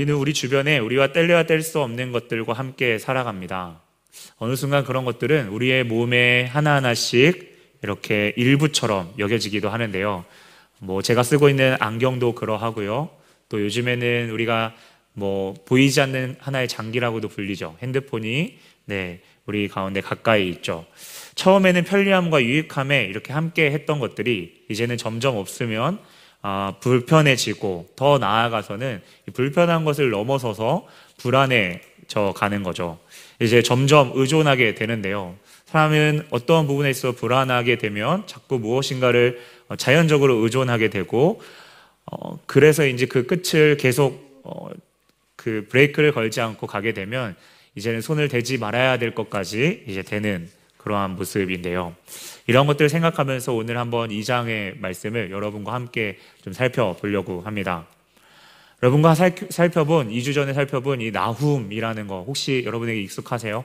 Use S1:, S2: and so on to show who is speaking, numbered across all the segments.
S1: 우리는 우리 주변에 우리와 뗄래야 뗄 수 없는 것들과 함께 살아갑니다. 어느 순간 그런 것들은 우리의 몸에 하나하나씩 이렇게 일부처럼 여겨지기도 하는데요. 뭐 제가 쓰고 있는 안경도 그러하고요. 또 요즘에는 우리가 뭐 보이지 않는 하나의 장기라고도 불리죠. 핸드폰이 네, 우리 가운데 가까이 있죠. 처음에는 편리함과 유익함에 이렇게 함께 했던 것들이 이제는 점점 없으면 아, 불편해지고 더 나아가서는 불편한 것을 넘어서서 불안해져 가는 거죠. 이제 점점 의존하게 되는데요. 사람은 어떤 부분에 있어 불안하게 되면 자꾸 무엇인가를 자연적으로 의존하게 되고 어, 그래서 이제 그 끝을 계속 어, 그 브레이크를 걸지 않고 가게 되면 이제는 손을 대지 말아야 될 것까지 이제 되는 그러한 모습인데요. 이런 것들을 생각하면서 오늘 한번 이 장의 말씀을 여러분과 함께 좀 살펴보려고 합니다. 여러분과 살펴본 2주 전에 살펴본 이 나훔이라는 거 혹시 여러분에게 익숙하세요?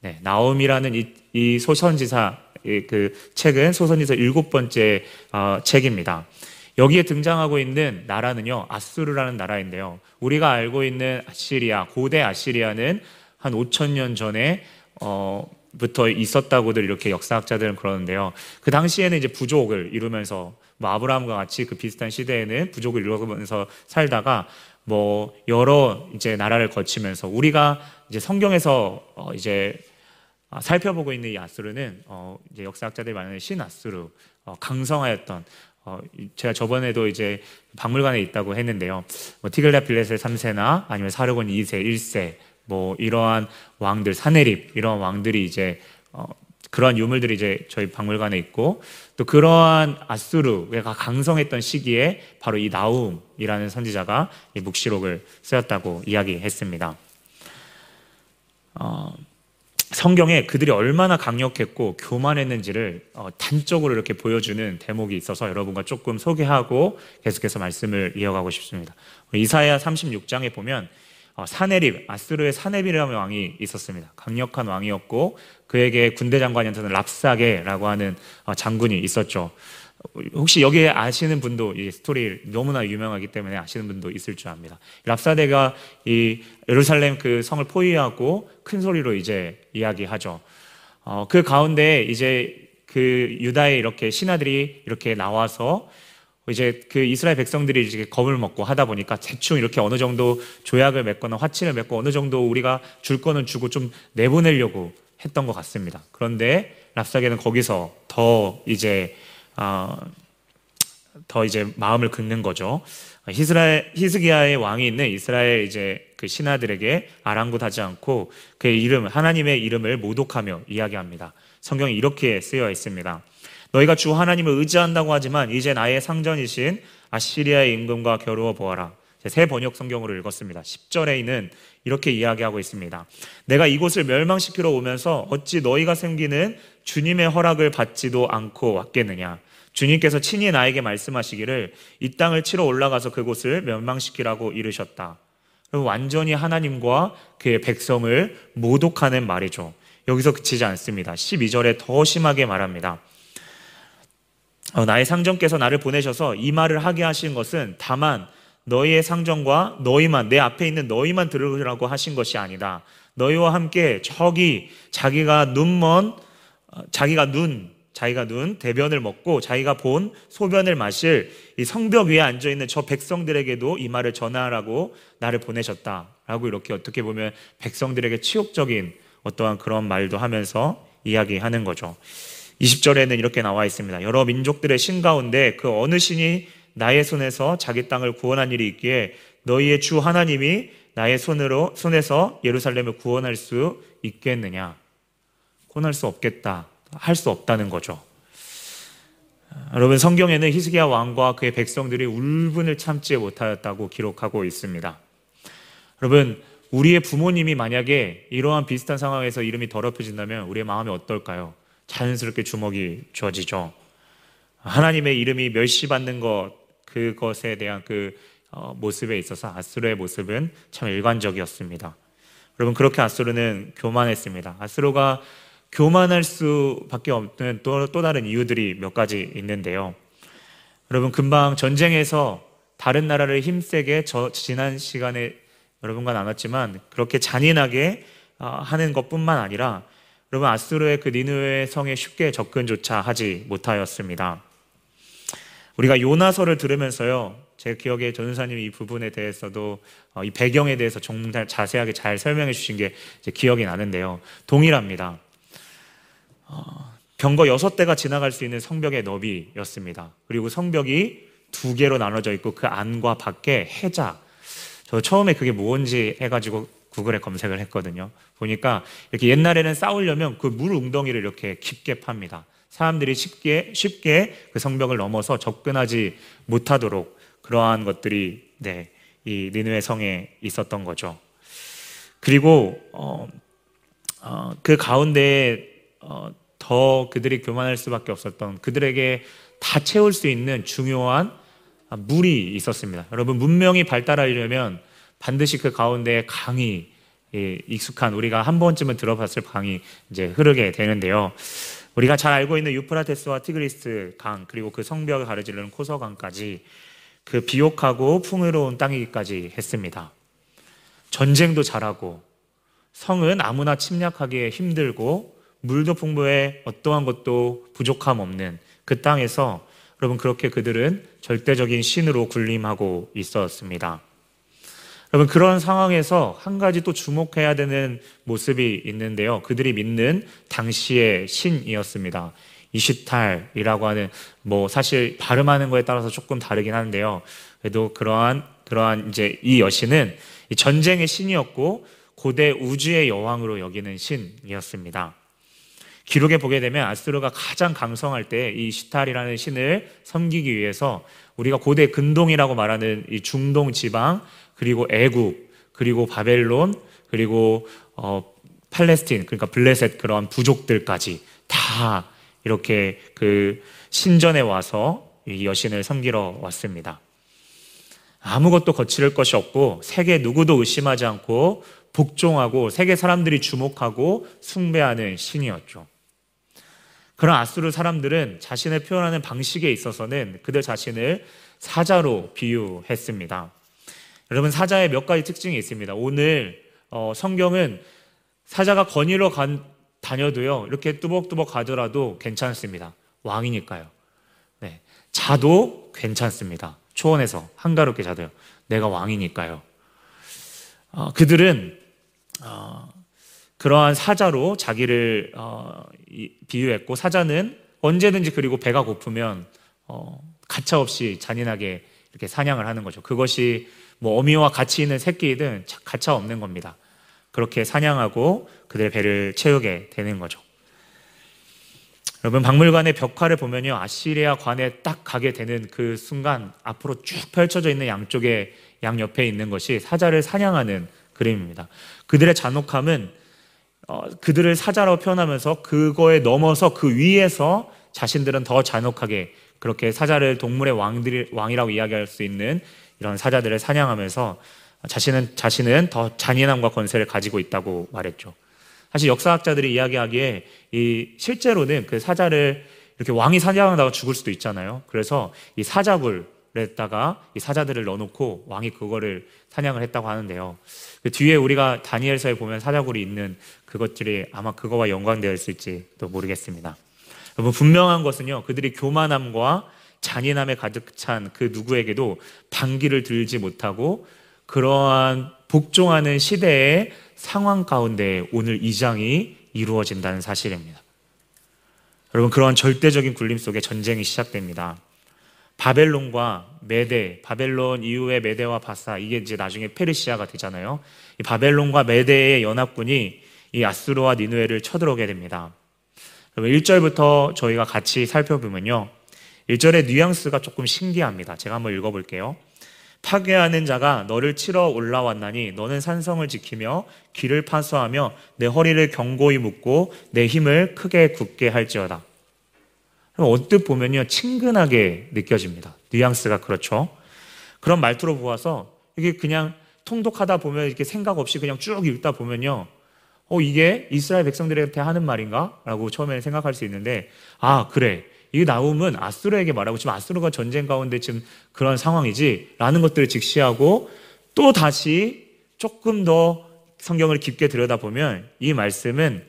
S1: 네, 나훔이라는 이, 이 소선지사 그 책은 소선지사 일곱 번째 어, 책입니다. 여기에 등장하고 있는 나라는요 아수르라는 나라인데요. 우리가 알고 있는 아시리아 고대 아시리아는 한 5천 년 전에 어, 부터 있었다고들 이렇게 역사학자들은 그러는데요. 그 당시에는 이제 부족을 이루면서 뭐 아브라함과 같이 그 비슷한 시대에는 부족을 이루면서 살다가 뭐 여러 이제 나라를 거치면서 우리가 이제 성경에서 어 이제 살펴보고 있는 이 아수르는 어 이제 역사학자들이 말하는 신 아수르 어 강성하였던 어 제가 저번에도 이제 박물관에 있다고 했는데요. 뭐 티글라 빌레셀 3세나 아니면 사르곤 2세, 1세 뭐 이러한 왕들 사내립 이런 왕들이 이제 어, 그러한 유물들이 이제 저희 박물관에 있고 또 그러한 아수르가 강성했던 시기에 바로 이 나움이라는 선지자가 이 묵시록을 쓰였다고 이야기했습니다. 어, 성경에 그들이 얼마나 강력했고 교만했는지를 어, 단적으로 이렇게 보여주는 대목이 있어서 여러분과 조금 소개하고 계속해서 말씀을 이어가고 싶습니다. 이사야 36장에 보면 어, 사네립, 아스르의 사네립이라는 왕이 있었습니다. 강력한 왕이었고 그에게 군대 장관이었던 랍사게라고 하는 어, 장군이 있었죠. 혹시 여기에 아시는 분도 이 스토리 너무나 유명하기 때문에 아시는 분도 있을 줄 압니다. 랍사데가 이 예루살렘 그 성을 포위하고 큰 소리로 이제 이야기하죠. 어, 그 가운데 이제 그 유다의 이렇게 신하들이 이렇게 나와서 이제 그 이스라엘 백성들이 이제 겁을 먹고 하다 보니까 대충 이렇게 어느 정도 조약을 맺거나 화친을 맺고 어느 정도 우리가 줄 거는 주고 좀 내보내려고 했던 것 같습니다. 그런데 랍사게는 거기서 더 이제 어, 더 이제 마음을 긁는 거죠. 히스라엘 히스기야의 왕이 있는 이스라엘 이제 그 신하들에게 아랑곳하지 않고 그의 이름 하나님의 이름을 모독하며 이야기합니다. 성경에 이렇게 쓰여 있습니다. 너희가 주 하나님을 의지한다고 하지만 이제 나의 상전이신 아시리아의 임금과 겨루어 보아라. 새 번역 성경으로 읽었습니다. 10절에 있는 이렇게 이야기하고 있습니다. 내가 이곳을 멸망시키러 오면서 어찌 너희가 생기는 주님의 허락을 받지도 않고 왔겠느냐. 주님께서 친히 나에게 말씀하시기를 이 땅을 치러 올라가서 그곳을 멸망시키라고 이르셨다. 완전히 하나님과 그의 백성을 모독하는 말이죠. 여기서 그치지 않습니다. 12절에 더 심하게 말합니다. 어, 나의 상정께서 나를 보내셔서 이 말을 하게 하신 것은 다만 너희의 상정과 너희만 내 앞에 있는 너희만 들으라고 하신 것이 아니다. 너희와 함께 저기 자기가 눈먼 어, 자기가 눈 자기가 눈 대변을 먹고 자기가 본 소변을 마실 이 성벽 위에 앉아 있는 저 백성들에게도 이 말을 전하라고 나를 보내셨다라고 이렇게 어떻게 보면 백성들에게 치욕적인 어떠한 그런 말도 하면서 이야기하는 거죠. 20절에는 이렇게 나와 있습니다. 여러 민족들의 신 가운데 그 어느 신이 나의 손에서 자기 땅을 구원한 일이 있기에 너희의 주 하나님이 나의 손으로 손에서 예루살렘을 구원할 수 있겠느냐? 구원할 수 없겠다. 할 수 없다는 거죠. 여러분 성경에는 히스기야 왕과 그의 백성들이 울분을 참지 못하였다고 기록하고 있습니다. 여러분 우리의 부모님이 만약에 이러한 비슷한 상황에서 이름이 더럽혀진다면 우리의 마음이 어떨까요? 자연스럽게 주먹이 쥐어지죠. 하나님의 이름이 멸시받는 것, 그것에 대한 그 어, 모습에 있어서 아스로의 모습은 참 일관적이었습니다. 여러분, 그렇게 아스로는 교만했습니다. 아스로가 교만할 수밖에 없는 또, 또 다른 이유들이 몇 가지 있는데요. 여러분, 금방 전쟁에서 다른 나라를 힘세게 저, 지난 시간에 여러분과 나눴지만 그렇게 잔인하게 어, 하는 것 뿐만 아니라 여러분 아수르의 그 니느웨 성에 쉽게 접근조차 하지 못하였습니다. 우리가 요나서를 들으면서요. 제 기억에 전우사님이 이 부분에 대해서도 어, 이 배경에 대해서 정말 자세하게 잘 설명해 주신 게 기억이 나는데요. 동일합니다. 어, 병거 여섯 대가 지나갈 수 있는 성벽의 너비였습니다. 그리고 성벽이 두 개로 나눠져 있고 그 안과 밖에 해자. 저 처음에 그게 뭔지 해가지고 구글에 검색을 했거든요. 보니까 이렇게 옛날에는 싸우려면 그 물 웅덩이를 이렇게 깊게 팝니다. 사람들이 쉽게 쉽게 그 성벽을 넘어서 접근하지 못하도록 그러한 것들이 네, 이 니누의 성에 있었던 거죠. 그리고 어, 어, 그 가운데 어, 더 그들이 교만할 수밖에 없었던 그들에게 다 채울 수 있는 중요한 물이 있었습니다. 여러분 문명이 발달하려면 반드시 그 가운데 강이 예, 익숙한 우리가 한 번쯤은 들어봤을 강이 이제 흐르게 되는데요. 우리가 잘 알고 있는 유프라테스와 티그리스 강 그리고 그 성벽을 가르지르는 코서강까지 그 비옥하고 풍요로운 땅이기까지 했습니다. 전쟁도 잘하고 성은 아무나 침략하기에 힘들고 물도 풍부해 어떠한 것도 부족함 없는 그 땅에서 여러분 그렇게 그들은 절대적인 신으로 군림하고 있었습니다. 여러분 그런 상황에서 한 가지 또 주목해야 되는 모습이 있는데요. 그들이 믿는 당시의 신이었습니다. 이시탈이라고 하는 뭐 사실 발음하는 거에 따라서 조금 다르긴 한데요. 그래도 그러한 그러한 이제 이 여신은 전쟁의 신이었고 고대 우주의 여왕으로 여기는 신이었습니다. 기록에 보게 되면 아스르가 가장 강성할 때 이 시탈이라는 신을 섬기기 위해서 우리가 고대 근동이라고 말하는 이 중동 지방 그리고 애국 그리고 바벨론 그리고 어 팔레스틴 그러니까 블레셋 그런 부족들까지 다 이렇게 그 신전에 와서 이 여신을 섬기러 왔습니다. 아무것도 거칠 것이 없고 세계 누구도 의심하지 않고 복종하고 세계 사람들이 주목하고 숭배하는 신이었죠. 그런 아수르 사람들은 자신을 표현하는 방식에 있어서는 그들 자신을 사자로 비유했습니다. 여러분 사자의 몇 가지 특징이 있습니다. 오늘 어, 성경은 사자가 건의로 간, 다녀도요 이렇게 뚜벅뚜벅 가더라도 괜찮습니다. 왕이니까요. 네, 자도 괜찮습니다. 초원에서 한가롭게 자도요. 내가 왕이니까요. 어, 그들은 어, 그러한 사자로 자기를 어, 비유했고 사자는 언제든지 그리고 배가 고프면 어, 가차없이 잔인하게 이렇게 사냥을 하는 거죠. 그것이 뭐 어미와 같이 있는 새끼든 가차 없는 겁니다. 그렇게 사냥하고 그들의 배를 채우게 되는 거죠. 여러분 박물관의 벽화를 보면요 아시리아 관에 딱 가게 되는 그 순간 앞으로 쭉 펼쳐져 있는 양쪽에 양 옆에 있는 것이 사자를 사냥하는 그림입니다. 그들의 잔혹함은 어, 그들을 사자라고 표현하면서 그거에 넘어서 그 위에서 자신들은 더 잔혹하게 그렇게 사자를 동물의 왕들 왕이라고 이야기할 수 있는 이런 사자들을 사냥하면서 자신은 자신은 더 잔인함과 권세를 가지고 있다고 말했죠. 사실 역사학자들이 이야기하기에 이 실제로는 그 사자를 이렇게 왕이 사냥하다가 죽을 수도 있잖아요. 그래서 이 사자굴 에다가 이 사자들을 넣어놓고 왕이 그거를 사냥을 했다고 하는데요. 그 뒤에 우리가 다니엘서에 보면 사자굴이 있는 그것들이 아마 그거와 연관되어 있을지 또 모르겠습니다. 분명한 것은요, 그들이 교만함과 잔인함에 가득 찬 그 누구에게도 반기를 들지 못하고 그러한 복종하는 시대의 상황 가운데 오늘 이 장이 이루어진다는 사실입니다. 여러분 그러한 절대적인 굴림 속에 전쟁이 시작됩니다. 바벨론과 메데, 바벨론 이후에 메데와 바사, 이게 이제 나중에 페르시아가 되잖아요. 이 바벨론과 메데의 연합군이 이 아수르와 니누에를 쳐들어오게 됩니다. 1절부터 저희가 같이 살펴보면요. 1절의 뉘앙스가 조금 신기합니다. 제가 한번 읽어볼게요. 파괴하는 자가 너를 치러 올라왔나니 너는 산성을 지키며 길을 파수하며 내 허리를 견고히 묶고 내 힘을 크게 굳게 할지어다. 언뜻 보면요, 친근하게 느껴집니다. 뉘앙스가 그렇죠. 그런 말투로 보아서 이게 그냥 통독하다 보면 이렇게 생각 없이 그냥 쭉 읽다 보면요, 어, 이게 이스라엘 백성들한테 하는 말인가? 라고 처음에 생각할 수 있는데, 아, 그래. 이 나움은 아수르에게 말하고 지금 아수르가 전쟁 가운데 지금 그런 상황이지 라는 것들을 직시하고 또 다시 조금 더 성경을 깊게 들여다보면 이 말씀은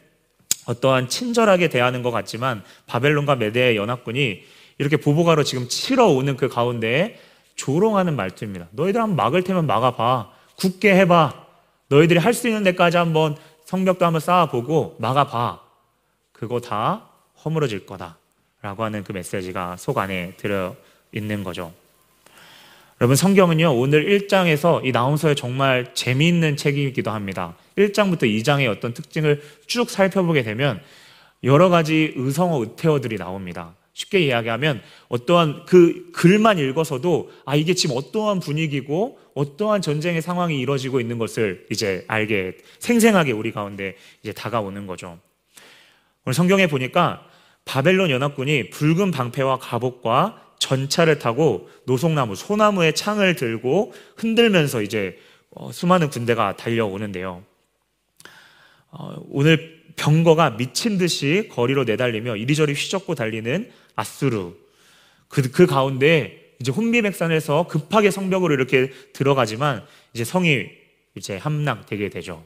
S1: 어떠한 친절하게 대하는 것 같지만 바벨론과 메대의 연합군이 이렇게 보복하러 지금 치러 오는 그 가운데에 조롱하는 말투입니다. 너희들 한번 막을 테면 막아봐. 굳게 해봐. 너희들이 할 수 있는 데까지 한번 성벽도 한번 쌓아보고 막아봐. 그거 다 허물어질 거다. 라고 하는 그 메시지가 속 안에 들어 있는 거죠. 여러분, 성경은요, 오늘 1장에서 이 나홈서에 정말 재미있는 책이기도 합니다. 1장부터 2장의 어떤 특징을 쭉 살펴보게 되면 여러 가지 의성어, 의태어들이 나옵니다. 쉽게 이야기하면 어떠한 그 글만 읽어서도 아, 이게 지금 어떠한 분위기고 어떠한 전쟁의 상황이 이루어지고 있는 것을 이제 알게 생생하게 우리 가운데 이제 다가오는 거죠. 오늘 성경에 보니까 바벨론 연합군이 붉은 방패와 갑옷과 전차를 타고 노송나무, 소나무의 창을 들고 흔들면서 이제 어, 수많은 군대가 달려오는데요. 어, 오늘 병거가 미친 듯이 거리로 내달리며 이리저리 휘젓고 달리는 아수르. 그, 그 가운데 이제 혼비백산에서 급하게 성벽으로 이렇게 들어가지만 이제 성이 이제 함락되게 되죠.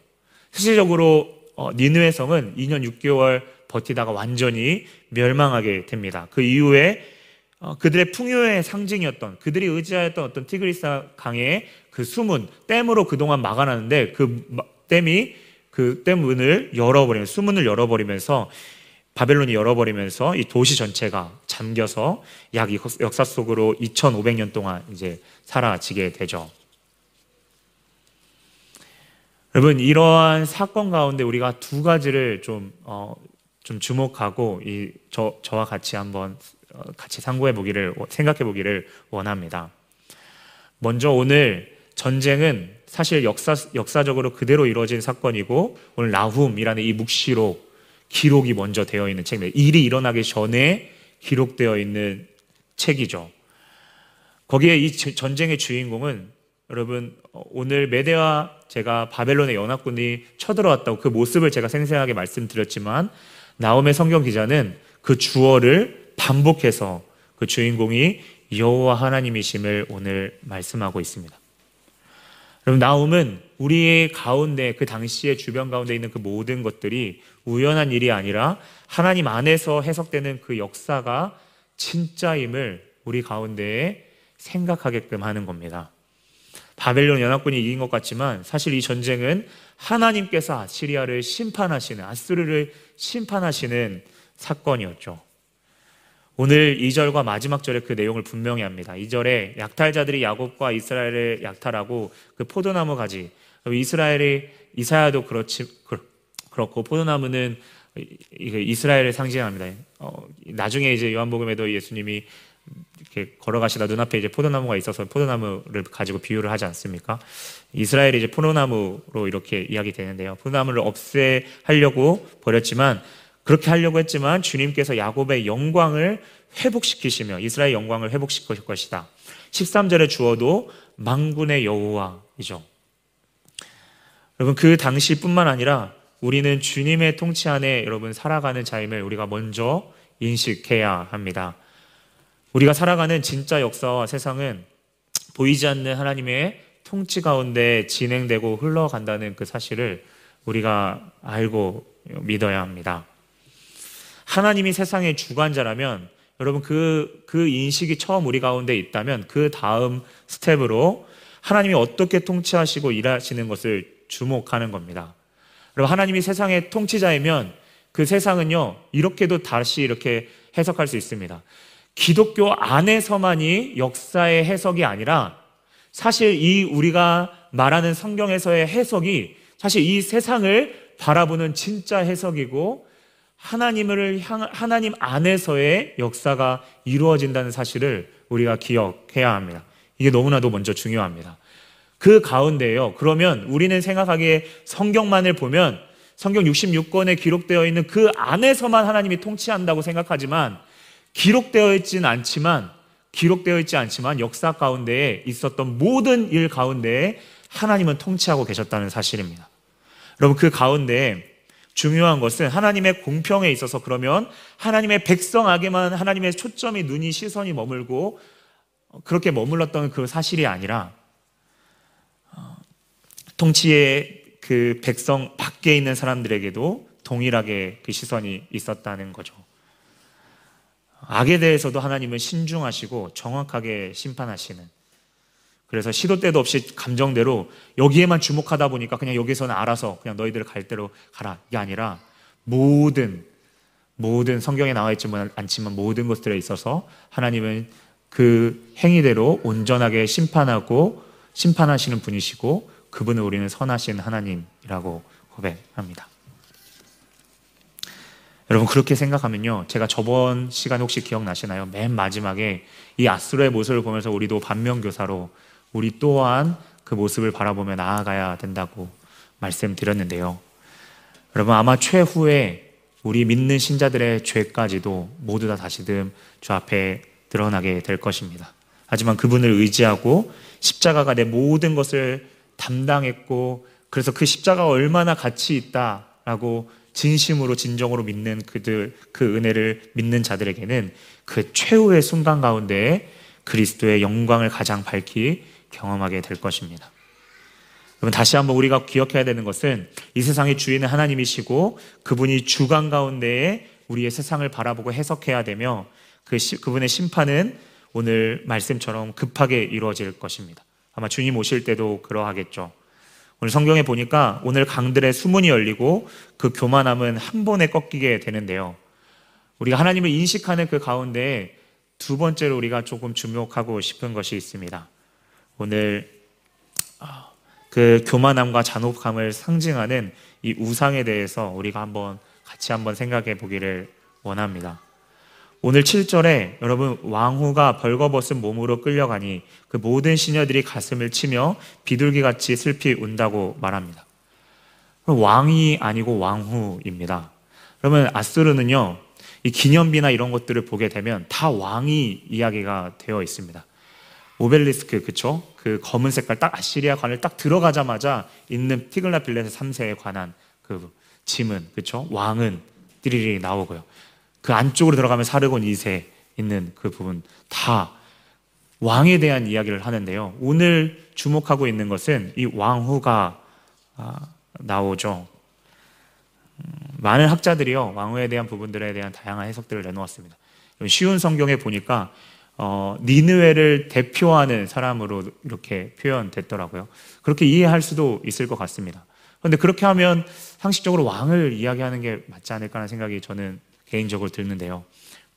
S1: 실질적으로 어, 니느웨 성은 2년 6개월 버티다가 완전히 멸망하게 됩니다. 그 이후에 어, 그들의 풍요의 상징이었던 그들이 의지하였던 어떤 티그리스 강의 그 수문 댐으로 그동안 막아놨는데 그 댐이 그 댐문을 열어버리면 수문을 열어버리면서 바벨론이 열어버리면서 이 도시 전체가 잠겨서 약 역사 속으로 2,500년 동안 이제 사라지게 되죠. 여러분 이러한 사건 가운데 우리가 두 가지를 좀, 어, 좀 주목하고 이 저, 저와 같이 한번 어, 같이 상고해 보기를 생각해 보기를 원합니다. 먼저 오늘 전쟁은 사실 역사 역사적으로 그대로 이루어진 사건이고 오늘 나훔이라는 이 묵시록 기록이 먼저 되어 있는 책, 일이 일어나기 전에 기록되어 있는 책이죠. 거기에 이 전쟁의 주인공은 여러분 오늘 메대와 제가 바벨론의 연합군이 쳐들어왔다고 그 모습을 제가 생생하게 말씀드렸지만 나옴의 성경 기자는 그 주어를 반복해서 그 주인공이 여호와 하나님이심을 오늘 말씀하고 있습니다. 여러분 나움은 우리의 가운데 그 당시의 주변 가운데 있는 그 모든 것들이 우연한 일이 아니라 하나님 안에서 해석되는 그 역사가 진짜임을 우리 가운데에 생각하게끔 하는 겁니다. 바벨론 연합군이 이긴 것 같지만 사실 이 전쟁은 하나님께서 아시리아를 심판하시는 아수르를 심판하시는 사건이었죠. 오늘 2절과 마지막 절에 그 내용을 분명히 합니다. 2절에 약탈자들이 야곱과 이스라엘을 약탈하고 그 포도나무 가지 이스라엘이 이사야도 그렇지 그렇고 포도나무는 이스라엘을 상징합니다. 어, 나중에 이제 요한복음에도 예수님이 걸어가시다 눈앞에 이제 포도나무가 있어서 포도나무를 가지고 비유를 하지 않습니까? 이스라엘이 이제 포도나무로 이렇게 이야기 되는데요. 포도나무를 없애하려고 버렸지만 그렇게 하려고 했지만 주님께서 야곱의 영광을 회복시키시며 이스라엘 영광을 회복시킬 것이다. 13절에 주어도 망군의 여호와이죠. 여러분 그 당시뿐만 아니라 우리는 주님의 통치 안에 여러분 살아가는 자임을 우리가 먼저 인식해야 합니다. 우리가 살아가는 진짜 역사와 세상은 보이지 않는 하나님의 통치 가운데 진행되고 흘러간다는 그 사실을 우리가 알고 믿어야 합니다. 하나님이 세상의 주관자라면 여러분 그, 그 인식이 처음 우리 가운데 있다면 그 다음 스텝으로 하나님이 어떻게 통치하시고 일하시는 것을 주목하는 겁니다. 여러분 하나님이 세상의 통치자이면 그 세상은요, 이렇게도 다시 이렇게 해석할 수 있습니다. 기독교 안에서만이 역사의 해석이 아니라 사실 이 우리가 말하는 성경에서의 해석이 사실 이 세상을 바라보는 진짜 해석이고 하나님을 향, 하나님 안에서의 역사가 이루어진다는 사실을 우리가 기억해야 합니다. 이게 너무나도 먼저 중요합니다. 그 가운데요. 그러면 우리는 생각하기에 성경만을 보면 성경 66권에 기록되어 있는 그 안에서만 하나님이 통치한다고 생각하지만 기록되어 있지는 않지만 기록되어 있지 않지만 역사 가운데에 있었던 모든 일 가운데에 하나님은 통치하고 계셨다는 사실입니다. 여러분 그 가운데 중요한 것은 하나님의 공평에 있어서 그러면 하나님의 백성에게만 하나님의 초점이 눈이 시선이 머물고 그렇게 머물렀던 그 사실이 아니라 어, 통치의 그 백성 밖에 있는 사람들에게도 동일하게 그 시선이 있었다는 거죠. 악에 대해서도 하나님은 신중하시고 정확하게 심판하시는. 그래서 시도 때도 없이 감정대로 여기에만 주목하다 보니까 그냥 여기서는 알아서 그냥 너희들 갈 대로 가라. 이게 아니라 모든, 모든 성경에 나와 있지만 않지만 모든 것들에 있어서 하나님은 그 행위대로 온전하게 심판하고 심판하시는 분이시고 그분을 우리는 선하신 하나님이라고 고백합니다. 여러분 그렇게 생각하면요. 제가 저번 시간 혹시 기억나시나요? 맨 마지막에 이 아수르의 모습을 보면서 우리도 반면교사로 우리 또한 그 모습을 바라보며 나아가야 된다고 말씀드렸는데요. 여러분 아마 최후에 우리 믿는 신자들의 죄까지도 모두 다 다시금 주 앞에 드러나게 될 것입니다. 하지만 그분을 의지하고 십자가가 내 모든 것을 담당했고 그래서 그 십자가가 얼마나 가치 있다라고 진심으로 진정으로 믿는 그들 그 은혜를 믿는 자들에게는 그 최후의 순간 가운데 그리스도의 영광을 가장 밝히 경험하게 될 것입니다. 여러분 다시 한번 우리가 기억해야 되는 것은 이 세상의 주인은 하나님이시고 그분이 주관 가운데에 우리의 세상을 바라보고 해석해야 되며 그 시, 그분의 심판은 오늘 말씀처럼 급하게 이루어질 것입니다. 아마 주님 오실 때도 그러하겠죠. 오늘 성경에 보니까 오늘 강들의 수문이 열리고 그 교만함은 한 번에 꺾이게 되는데요. 우리가 하나님을 인식하는 그 가운데 두 번째로 우리가 조금 주목하고 싶은 것이 있습니다. 오늘 아, 그 교만함과 잔혹함을 상징하는 이 우상에 대해서 우리가 한번 같이 한번 생각해 보기를 원합니다. 오늘 7절에 여러분 왕후가 벌거벗은 몸으로 끌려가니 그 모든 시녀들이 가슴을 치며 비둘기같이 슬피 운다고 말합니다. 왕이 아니고 왕후입니다. 그러면 아스르는요, 이 기념비나 이런 것들을 보게 되면 다 왕이 이야기가 되어 있습니다. 오벨리스크, 그쵸? 그 검은 색깔 딱 아시리아 관을 딱 들어가자마자 있는 티글라 빌레스 3세에 관한 그 짐은, 그쵸? 왕은 띠리리 나오고요. 그 안쪽으로 들어가면 사르곤 2세 있는 그 부분 다 왕에 대한 이야기를 하는데요. 오늘 주목하고 있는 것은 이 왕후가 아, 나오죠. 음, 많은 학자들이요 왕후에 대한 부분들에 대한 다양한 해석들을 내놓았습니다. 쉬운 성경에 보니까 어, 니느웨를 대표하는 사람으로 이렇게 표현됐더라고요. 그렇게 이해할 수도 있을 것 같습니다. 그런데 그렇게 하면 상식적으로 왕을 이야기하는 게 맞지 않을까라는 생각이 저는 개인적으로 들는데요.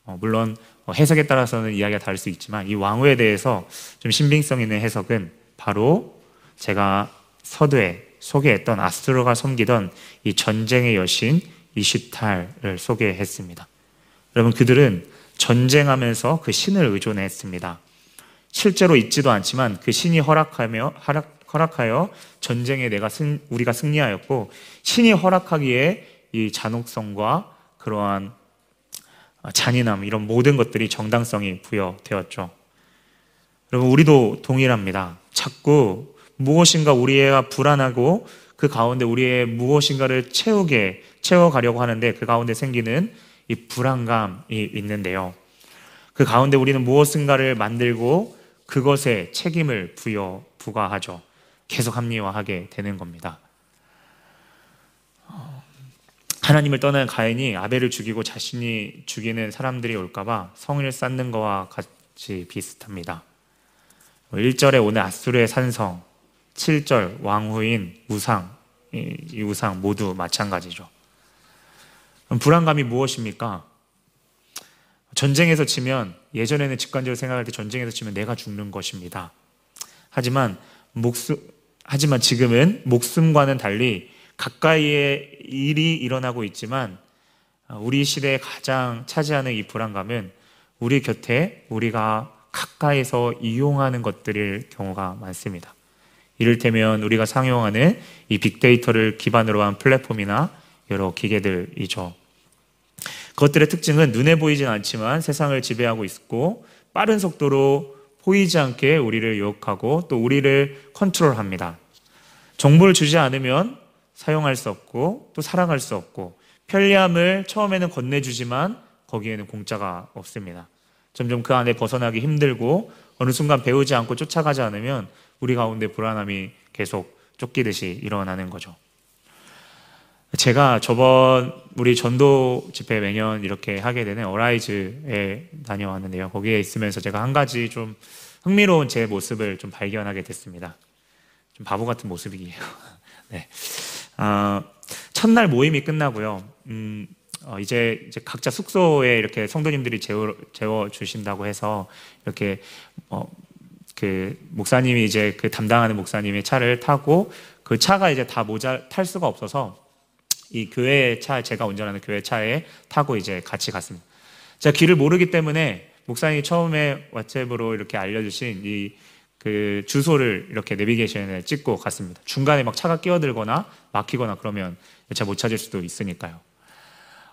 S1: 어, 물론 어, 해석에 따라서는 이야기가 다를 수 있지만 이 왕후에 대해서 좀 신빙성 있는 해석은 바로 제가 서두에 소개했던 아스트로가 섬기던 이 전쟁의 여신 이시탈을 소개했습니다. 여러분 그들은 전쟁하면서 그 신을 의존했습니다. 실제로 있지도 않지만 그 신이 허락하며 허락하여 전쟁에 내가 승, 우리가 승리하였고 신이 허락하기에 이 잔혹성과 그러한 아, 잔인함 이런 모든 것들이 정당성이 부여되었죠. 여러분 우리도 동일합니다. 자꾸 무엇인가 우리가 불안하고 그 가운데 우리의 무엇인가를 채우게 채워가려고 하는데 그 가운데 생기는 이 불안감이 있는데요. 그 가운데 우리는 무엇인가를 만들고 그것에 책임을 부여 부과하죠. 계속 합리화하게 되는 겁니다. 하나님을 떠난 가인이 아벨을 죽이고 자신이 죽이는 사람들이 올까봐 성을 쌓는 것과 같이 비슷합니다. 1절에 오늘 아수르의 산성, 7절 왕후인 우상, 이 우상 모두 마찬가지죠. 불안감이 무엇입니까? 전쟁에서 치면 예전에는 직관적으로 생각할 때 전쟁에서 치면 내가 죽는 것입니다. 하지만 목숨 하지만 지금은 목숨과는 달리 가까이에 일이 일어나고 있지만 어, 우리 시대에 가장 차지하는 이 불안감은 우리 곁에 우리가 가까이서 이용하는 것들일 경우가 많습니다. 이를테면 우리가 상용하는 이 빅데이터를 기반으로 한 플랫폼이나 여러 기계들이죠. 그것들의 특징은 눈에 보이진 않지만 세상을 지배하고 있고 빠른 속도로 보이지 않게 우리를 유혹하고 또 우리를 컨트롤합니다. 정보를 주지 않으면 사용할 수 없고 또 사랑할 수 없고 편리함을 처음에는 건네주지만 거기에는 공짜가 없습니다. 점점 그 안에 벗어나기 힘들고 어느 순간 배우지 않고 쫓아가지 않으면 우리 가운데 불안함이 계속 쫓기듯이 일어나는 거죠. 제가 저번 우리 전도 집회 매년 이렇게 하게 되는 어라이즈에 다녀왔는데요. 거기에 있으면서 제가 한 가지 좀 흥미로운 제 모습을 좀 발견하게 됐습니다. 좀 바보 같은 모습이에요. 네. 어, 첫날 모임이 끝나고요. 음, 어, 이제, 이제 각자 숙소에 이렇게 성도님들이 재워, 재워 주신다고 해서 이렇게 어, 그 목사님이 이제 그 담당하는 목사님의 차를 타고 그 차가 이제 다 모자 탈 수가 없어서 이 교회 차 제가 운전하는 교회 차에 타고 이제 같이 갔습니다. 제가 길을 모르기 때문에 목사님이 처음에 왓츠앱으로 이렇게 알려주신 이 그 주소를 이렇게 내비게이션에 찍고 갔습니다. 중간에 막 차가 끼어들거나 막히거나 그러면 제가 못 찾을 수도 있으니까요.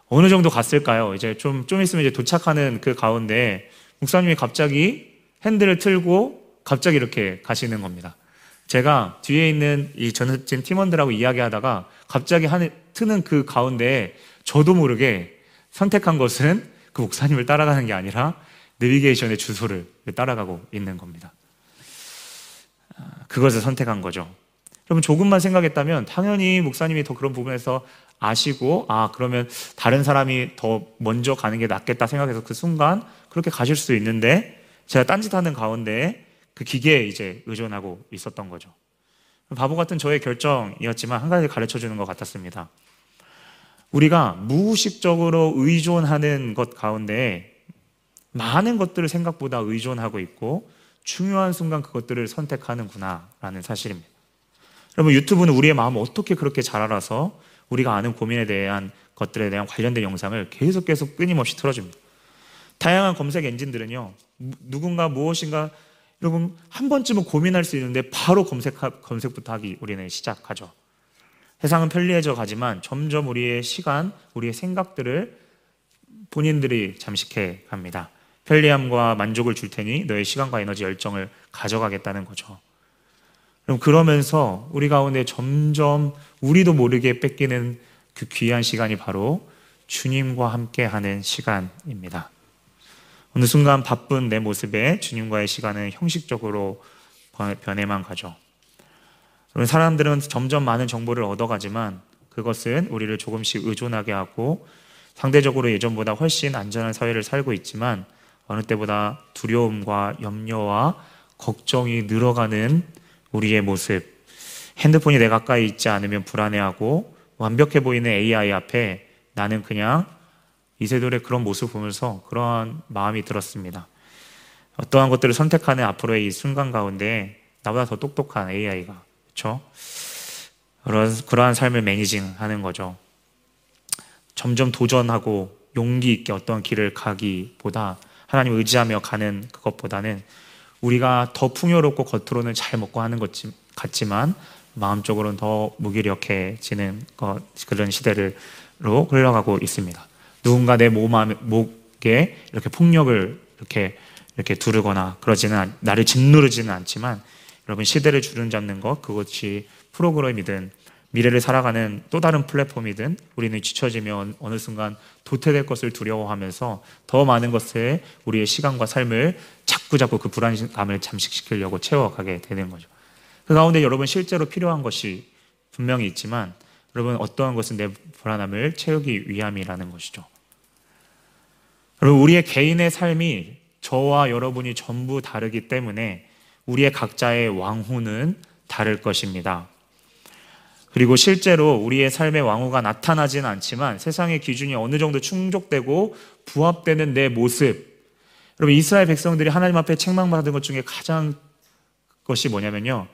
S1: 어느 정도 갔을까요? 이제 좀, 좀 있으면 이제 도착하는 그 가운데 목사님이 갑자기 핸들을 틀고 갑자기 이렇게 가시는 겁니다. 제가 뒤에 있는 이 전습진 팀원들하고 이야기하다가 갑자기 한, 트는 그 가운데 저도 모르게 선택한 것은 그 목사님을 따라가는 게 아니라 내비게이션의 주소를 따라가고 있는 겁니다. 그것을 선택한 거죠. 여러분 조금만 생각했다면 당연히 목사님이 더 그런 부분에서 아시고 아 그러면 다른 사람이 더 먼저 가는 게 낫겠다 생각해서 그 순간 그렇게 가실 수 있는데 제가 딴짓하는 가운데 그 기계에 이제 의존하고 있었던 거죠. 바보 같은 저의 결정이었지만 한 가지 가르쳐 주는 것 같았습니다. 우리가 무의식적으로 의존하는 것 가운데 많은 것들을 생각보다 의존하고 있고 중요한 순간 그것들을 선택하는구나라는 사실입니다. 여러분 유튜브는 우리의 마음을 어떻게 그렇게 잘 알아서 우리가 아는 고민에 대한 것들에 대한 관련된 영상을 계속 계속 끊임없이 틀어줍니다. 다양한 검색 엔진들은요 누군가 무엇인가 여러분 한 번쯤은 고민할 수 있는데 바로 검색 검색부터 하기 우리는 시작하죠. 세상은 편리해져 가지만 점점 우리의 시간, 우리의 생각들을 본인들이 잠식해 갑니다. 편리함과 만족을 줄 테니 너의 시간과 에너지 열정을 가져가겠다는 거죠. 그럼 그러면서 우리 가운데 점점 우리도 모르게 뺏기는 그 귀한 시간이 바로 주님과 함께 하는 시간입니다. 어느 순간 바쁜 내 모습에 주님과의 시간은 형식적으로 변해만 가죠. 사람들은 점점 많은 정보를 얻어가지만 그것은 우리를 조금씩 의존하게 하고 상대적으로 예전보다 훨씬 안전한 사회를 살고 있지만 어느 때보다 두려움과 염려와 걱정이 늘어가는 우리의 모습. 핸드폰이 내 가까이 있지 않으면 불안해하고 완벽해 보이는 AI 앞에 나는 그냥 이세돌의 그런 모습 보면서 그러한 마음이 들었습니다. 어떠한 것들을 선택하는 앞으로의 이 순간 가운데 나보다 더 똑똑한 AI가 그렇죠? 그런 그러한 삶을 매니징하는 거죠. 점점 도전하고 용기 있게 어떤 길을 가기보다 하나님 의지하며 가는 그것보다는 우리가 더 풍요롭고 겉으로는 잘 먹고 하는 것 같지만 마음적으로는 더 무기력해지는 것 그런 시대로 흘러가고 있습니다. 누군가 내 몸, 목에 이렇게 폭력을 이렇게 이렇게 두르거나 그러지는 나를 짓누르지는 않지만 여러분 시대를 주름 잡는 것 그것이 프로그램이든 미래를 살아가는 또 다른 플랫폼이든 우리는 지쳐지면 어느 순간 도태될 것을 두려워하면서 더 많은 것에 우리의 시간과 삶을 자꾸자꾸 그 불안감을 잠식시키려고 채워가게 되는 거죠. 그 가운데 여러분 실제로 필요한 것이 분명히 있지만 여러분 어떠한 것은 내 불안함을 채우기 위함이라는 것이죠. 여러분 우리의 개인의 삶이 저와 여러분이 전부 다르기 때문에 우리의 각자의 왕후는 다를 것입니다. 그리고 실제로 우리의 삶의 왕후가 나타나지는 않지만 세상의 기준이 어느 정도 충족되고 부합되는 내 모습. 여러분, 이스라엘 백성들이 하나님 앞에 책망받은 것 중에 가장 것이 뭐냐면요.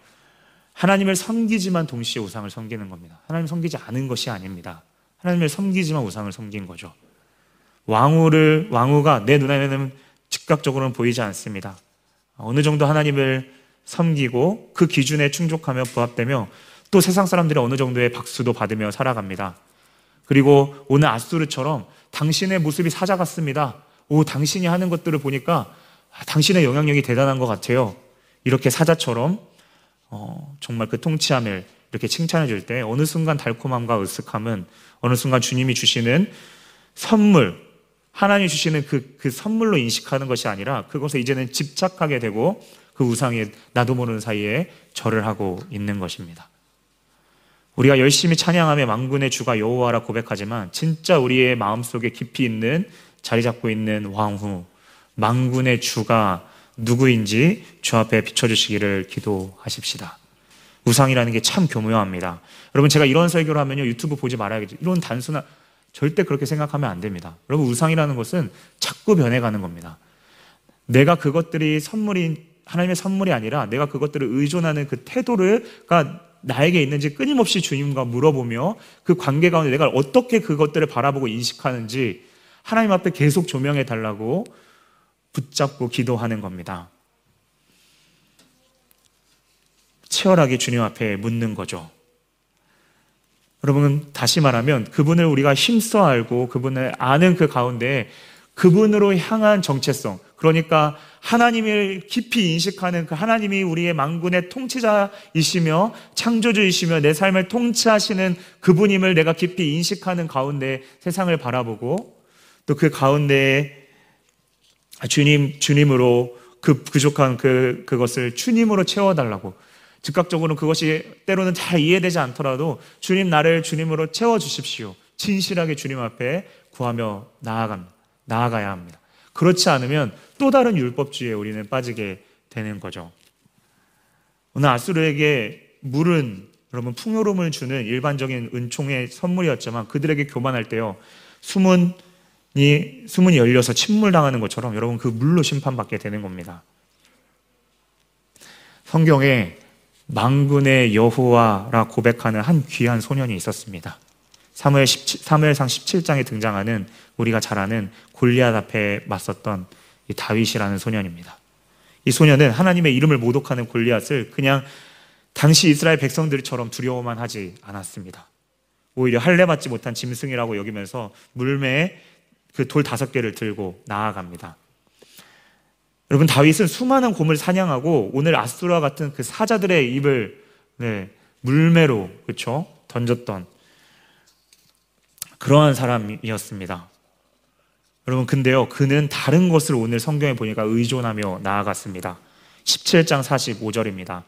S1: 하나님을 섬기지만 동시에 우상을 섬기는 겁니다. 하나님 섬기지 않은 것이 아닙니다. 하나님을 섬기지만 우상을 섬긴 거죠. 왕후를, 왕후가 내 눈에는 즉각적으로는 보이지 않습니다. 어느 정도 하나님을 섬기고 그 기준에 충족하며 부합되며 또 세상 사람들이 어느 정도의 박수도 받으며 살아갑니다. 그리고 오늘 아수르처럼 당신의 모습이 사자 같습니다. 오, 당신이 하는 것들을 보니까 아, 당신의 영향력이 대단한 것 같아요. 이렇게 사자처럼 어, 정말 그 통치함을 이렇게 칭찬해 줄 때 어느 순간 달콤함과 으쓱함은 어느 순간 주님이 주시는 선물, 하나님이 주시는 그, 그 선물로 인식하는 것이 아니라 그것에 이제는 집착하게 되고 그 우상에 나도 모르는 사이에 절을 하고 있는 것입니다. 우리가 열심히 찬양하며 망군의 주가 여호와라 고백하지만 진짜 우리의 마음속에 깊이 있는 자리 잡고 있는 왕후 망군의 주가 누구인지 주 앞에 비춰주시기를 기도하십시다. 우상이라는 게 참 교묘합니다. 여러분 제가 이런 설교를 하면요 유튜브 보지 말아야겠죠. 이런 단순한 절대 그렇게 생각하면 안 됩니다. 여러분 우상이라는 것은 자꾸 변해가는 겁니다. 내가 그것들이 선물이 하나님의 선물이 아니라 내가 그것들을 의존하는 그 태도를가 나에게 있는지 끊임없이 주님과 물어보며 그 관계 가운데 내가 어떻게 그것들을 바라보고 인식하는지 하나님 앞에 계속 조명해 달라고 붙잡고 기도하는 겁니다. 치열하게 주님 앞에 묻는 거죠. 여러분, 다시 말하면 그분을 우리가 힘써 알고 그분을 아는 그 가운데 그분으로 향한 정체성, 그러니까 하나님을 깊이 인식하는 그 하나님이 우리의 망군의 통치자이시며 창조주이시며 내 삶을 통치하시는 그분임을 내가 깊이 인식하는 가운데 세상을 바라보고 또 그 가운데에 주님, 주님으로 그 부족한 그, 그것을 주님으로 채워달라고 즉각적으로 그것이 때로는 잘 이해되지 않더라도 주님 나를 주님으로 채워 주십시오. 진실하게 주님 앞에 구하며 나아갑니다. 나아가야 합니다. 그렇지 않으면 또 다른 율법주의에 우리는 빠지게 되는 거죠. 오늘 아수르에게 물은 여러분 풍요로움을 주는 일반적인 은총의 선물이었지만 그들에게 교만할 때요 수문이 수문이 열려서 침몰당하는 것처럼 여러분 그 물로 심판받게 되는 겁니다. 성경에 망군의 여호와라 고백하는 한 귀한 소년이 있었습니다. 사무엘 17, 사무엘상 17장에 등장하는 우리가 잘 아는 골리앗 앞에 맞섰던 이 다윗이라는 소년입니다. 이 소년은 하나님의 이름을 모독하는 골리앗을 그냥 당시 이스라엘 백성들처럼 두려워만 하지 않았습니다. 오히려 할례 받지 못한 짐승이라고 여기면서 물매에 그 돌 다섯 개를 들고 나아갑니다. 여러분 다윗은 수많은 곰을 사냥하고 오늘 아수라 같은 그 사자들의 입을 네, 물매로 그렇죠 던졌던 그러한 사람이었습니다. 여러분 근데요 그는 다른 것을 오늘 성경에 보니까 의존하며 나아갔습니다. 17장 45절입니다.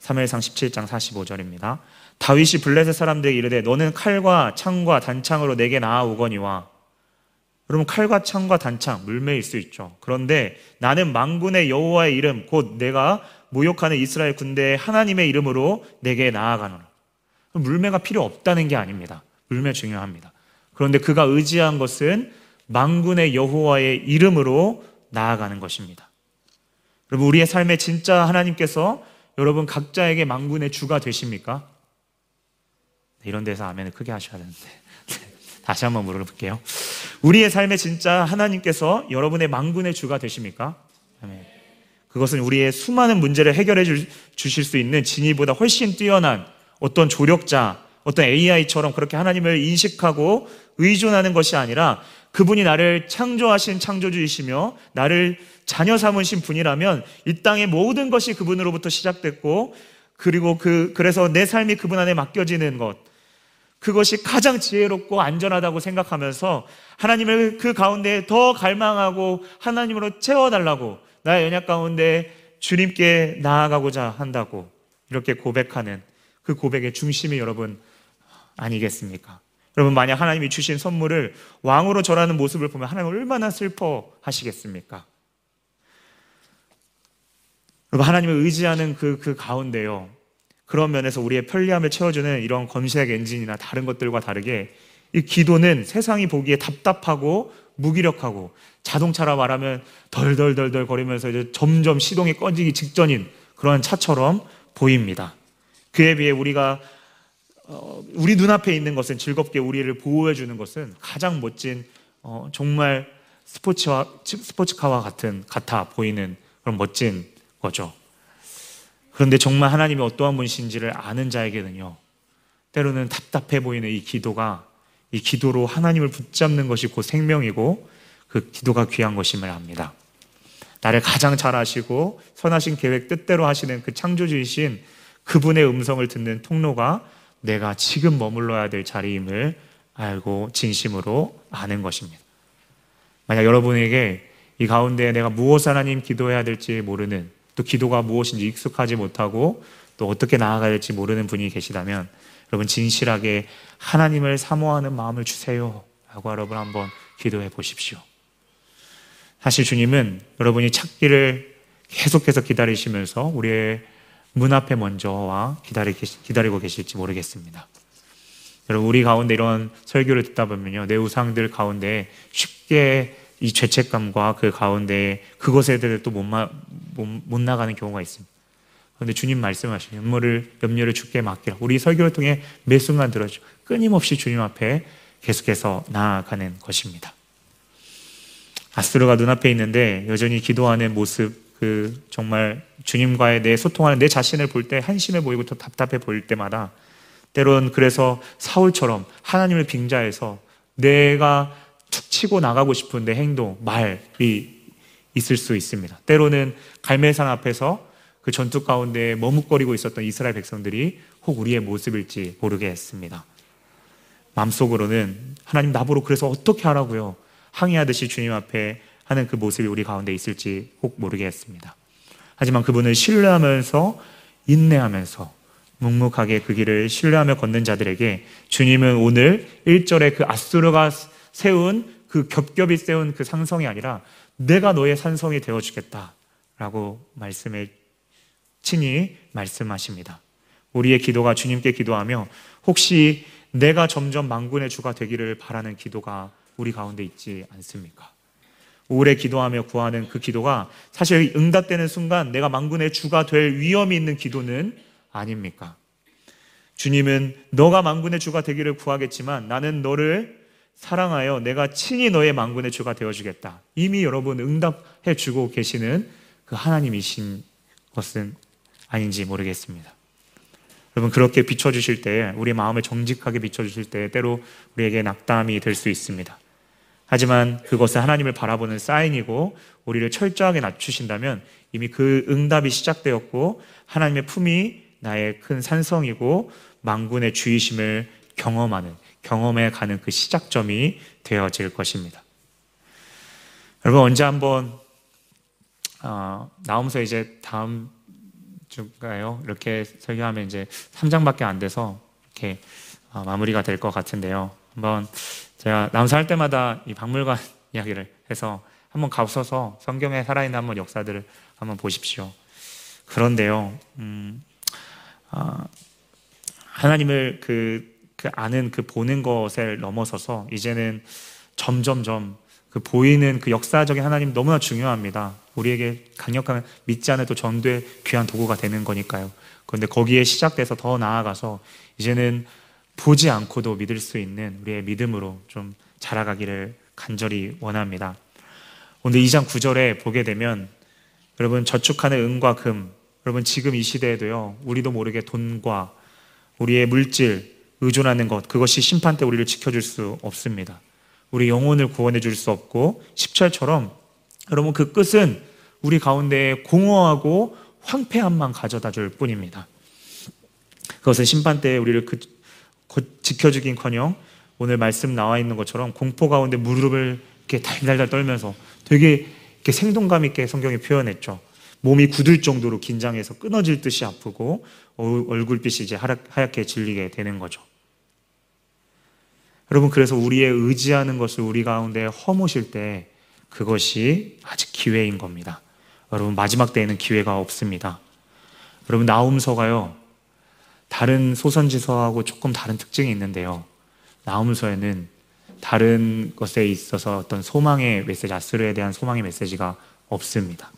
S1: 3일상 17장 45절입니다. 다윗이 블레셋 사람들에게 이르되 너는 칼과 창과 단창으로 내게 나아오거니와 여러분 칼과 창과 단창 물매일 수 있죠. 그런데 나는 망군의 여호와의 이름 곧 내가 모욕하는 이스라엘 군대의 하나님의 이름으로 내게 나아가노라. 물매가 필요 없다는 게 아닙니다. 물매 중요합니다. 그런데 그가 의지한 것은 망군의 여호와의 이름으로 나아가는 것입니다. 여러분 우리의 삶에 진짜 하나님께서 여러분 각자에게 망군의 주가 되십니까? 네, 이런 데서 아멘을 크게 하셔야 되는데 다시 한번 물어볼게요. 우리의 삶에 진짜 하나님께서 여러분의 망군의 주가 되십니까? 아멘. 그것은 우리의 수많은 문제를 해결해 주실 수 있는 진이보다 훨씬 뛰어난 어떤 조력자, 어떤 AI처럼 그렇게 하나님을 인식하고 의존하는 것이 아니라 그분이 나를 창조하신 창조주이시며 나를 자녀 삼으신 분이라면 이 땅의 모든 것이 그분으로부터 시작됐고 그리고 그 그래서 내 삶이 그분 안에 맡겨지는 것 그것이 가장 지혜롭고 안전하다고 생각하면서 하나님을 그 가운데 더 갈망하고 하나님으로 채워달라고 나의 연약 가운데 주님께 나아가고자 한다고 이렇게 고백하는 그 고백의 중심이 여러분 아니겠습니까? 여러분 만약 하나님이 주신 선물을 왕으로 절하는 모습을 보면 하나님 얼마나 슬퍼하시겠습니까? 여러분 하나님을 의지하는 그, 그 가운데요. 그런 면에서 우리의 편리함을 채워주는 이런 검색 엔진이나 다른 것들과 다르게 이 기도는 세상이 보기에 답답하고 무기력하고 자동차라 말하면 덜덜덜덜 거리면서 이제 점점 시동이 꺼지기 직전인 그런 차처럼 보입니다. 그에 비해 우리가 어, 우리 눈앞에 있는 것은 즐겁게 우리를 보호해 주는 것은 가장 멋진 어, 정말 스포츠와 스포츠카와 같은 같아 보이는 그런 멋진 거죠. 그런데 정말 하나님이 어떠한 분이신지를 아는 자에게는요. 때로는 답답해 보이는 이 기도가 이 기도로 하나님을 붙잡는 것이 곧 생명이고 그 기도가 귀한 것임을 압니다. 나를 가장 잘 아시고 선하신 계획 뜻대로 하시는 그 창조주이신 그분의 음성을 듣는 통로가 내가 지금 머물러야 될 자리임을 알고 진심으로 아는 것입니다. 만약 여러분에게 이 가운데 내가 무엇 하나님 기도해야 될지 모르는 또 기도가 무엇인지 익숙하지 못하고 또 어떻게 나아가야 될지 모르는 분이 계시다면 여러분 진실하게 하나님을 사모하는 마음을 주세요. 라고 여러분 한번 기도해 보십시오. 사실 주님은 여러분이 찾기를 계속해서 기다리시면서 우리의 문 앞에 먼저 와 기다리, 기다리고 계실지 모르겠습니다. 여러분, 우리 가운데 이런 설교를 듣다 보면요. 내 우상들 가운데 쉽게 이 죄책감과 그 가운데 그것에 대해 또못 못, 못 나가는 경우가 있습니다. 그런데 주님 말씀하시는 염려를, 염려를 주께 맡기라. 우리 설교를 통해 매 순간 들어죠. 끊임없이 주님 앞에 계속해서 나아가는 것입니다. 아스트로가 눈앞에 있는데 여전히 기도하는 모습, 그 정말 주님과의 내 소통하는 내 자신을 볼 때 한심해 보이고 또 답답해 보일 때마다 때론 그래서 사울처럼 하나님을 빙자해서 내가 툭 치고 나가고 싶은 내 행동, 말이 있을 수 있습니다. 때로는 갈멜산 앞에서 그 전투 가운데 머뭇거리고 있었던 이스라엘 백성들이 혹 우리의 모습일지 모르게 했습니다. 마음속으로는 하나님 나보러 그래서 어떻게 하라고요? 항의하듯이 주님 앞에 하는 그 모습이 우리 가운데 있을지 혹 모르게 했습니다. 하지만 그분을 신뢰하면서 인내하면서 묵묵하게 그 길을 신뢰하며 걷는 자들에게 주님은 오늘 1절에 그 아수르가 세운 그 겹겹이 세운 그 상성이 아니라 내가 너의 산성이 되어 주겠다 라고 말씀을 친히 말씀하십니다. 우리의 기도가 주님께 기도하며 혹시 내가 점점 망군의 주가 되기를 바라는 기도가 우리 가운데 있지 않습니까? 오래 기도하며 구하는 그 기도가 사실 응답되는 순간 내가 망군의 주가 될 위험이 있는 기도는 아닙니까? 주님은 너가 망군의 주가 되기를 구하겠지만 나는 너를 사랑하여 내가 친히 너의 망군의 주가 되어주겠다. 이미 여러분 응답해 주고 계시는 그 하나님이신 것은 아닌지 모르겠습니다. 여러분 그렇게 비춰주실 때 우리 마음을 정직하게 비춰주실 때 때로 우리에게 낙담이 될 수 있습니다. 하지만 그것은 하나님을 바라보는 사인이고 우리를 철저하게 낮추신다면 이미 그 응답이 시작되었고 하나님의 품이 나의 큰 산성이고 망군의 주의심을 경험하는 경험해 가는 그 시작점이 되어질 것입니다. 여러분 언제 한번 어, 나오면서 이제 다음 주가요 이렇게 설교하면 이제 3장밖에 안 돼서 이렇게 어, 마무리가 될 것 같은데요. 한번 제가 나무사 할 때마다 이 박물관 이야기를 해서 한번 가셔서 성경에 살아있는 한번 역사들을 한번 보십시오. 그런데요, 음, 아, 하나님을 그, 그 아는 그 보는 것을 넘어서서 이제는 점점점 그 보이는 그 역사적인 하나님 너무나 중요합니다. 우리에게 강력한 믿지 않아도 전도의 귀한 도구가 되는 거니까요. 그런데 거기에 시작돼서 더 나아가서 이제는 보지 않고도 믿을 수 있는 우리의 믿음으로 좀 자라가기를 간절히 원합니다. 오늘 2장 9절에 보게 되면 여러분 저축하는 은과 금 여러분 지금 이 시대에도요 우리도 모르게 돈과 우리의 물질 의존하는 것 그것이 심판 때 우리를 지켜줄 수 없습니다. 우리 영혼을 구원해 줄 수 없고 10절처럼 여러분 그 끝은 우리 가운데 공허하고 황폐함만 가져다 줄 뿐입니다. 그것은 심판 때 우리를 그, 지켜주긴커녕 오늘 말씀 나와 있는 것처럼 공포 가운데 무릎을 이렇게 달달달 떨면서 되게 이렇게 생동감 있게 성경이 표현했죠. 몸이 굳을 정도로 긴장해서 끊어질 듯이 아프고 얼굴빛이 이제 하얗게 질리게 되는 거죠. 여러분 그래서 우리의 의지하는 것을 우리 가운데 허무실 때 그것이 아직 기회인 겁니다. 여러분 마지막 때에는 기회가 없습니다. 여러분 나움서가요 다른 소선지서하고 조금 다른 특징이 있는데요. 나움서에는 다른 것에 있어서 어떤 소망의 메시지, 아스르에 대한 소망의 메시지가 없습니다.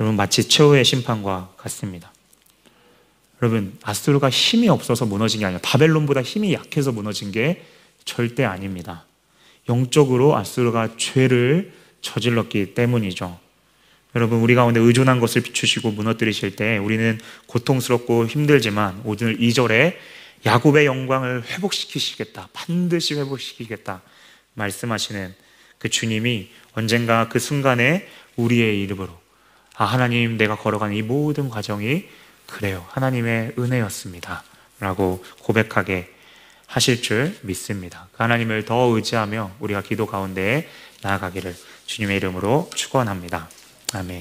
S1: 여러분 마치 최후의 심판과 같습니다. 여러분 아스루가 힘이 없어서 무너진 게 아니라 바벨론보다 힘이 약해서 무너진 게 절대 아닙니다. 영적으로 아스루가 죄를 저질렀기 때문이죠. 여러분 우리 가운데 의존한 것을 비추시고 무너뜨리실 때 우리는 고통스럽고 힘들지만 오늘 2절에 야곱의 영광을 회복시키시겠다. 반드시 회복시키겠다. 말씀하시는 그 주님이 언젠가 그 순간에 우리의 이름으로 아, 하나님 내가 걸어가는 이 모든 과정이 그래요. 하나님의 은혜였습니다. 라고 고백하게 하실 줄 믿습니다. 그 하나님을 더 의지하며 우리가 기도 가운데 나아가기를 주님의 이름으로 축원합니다. 아멘.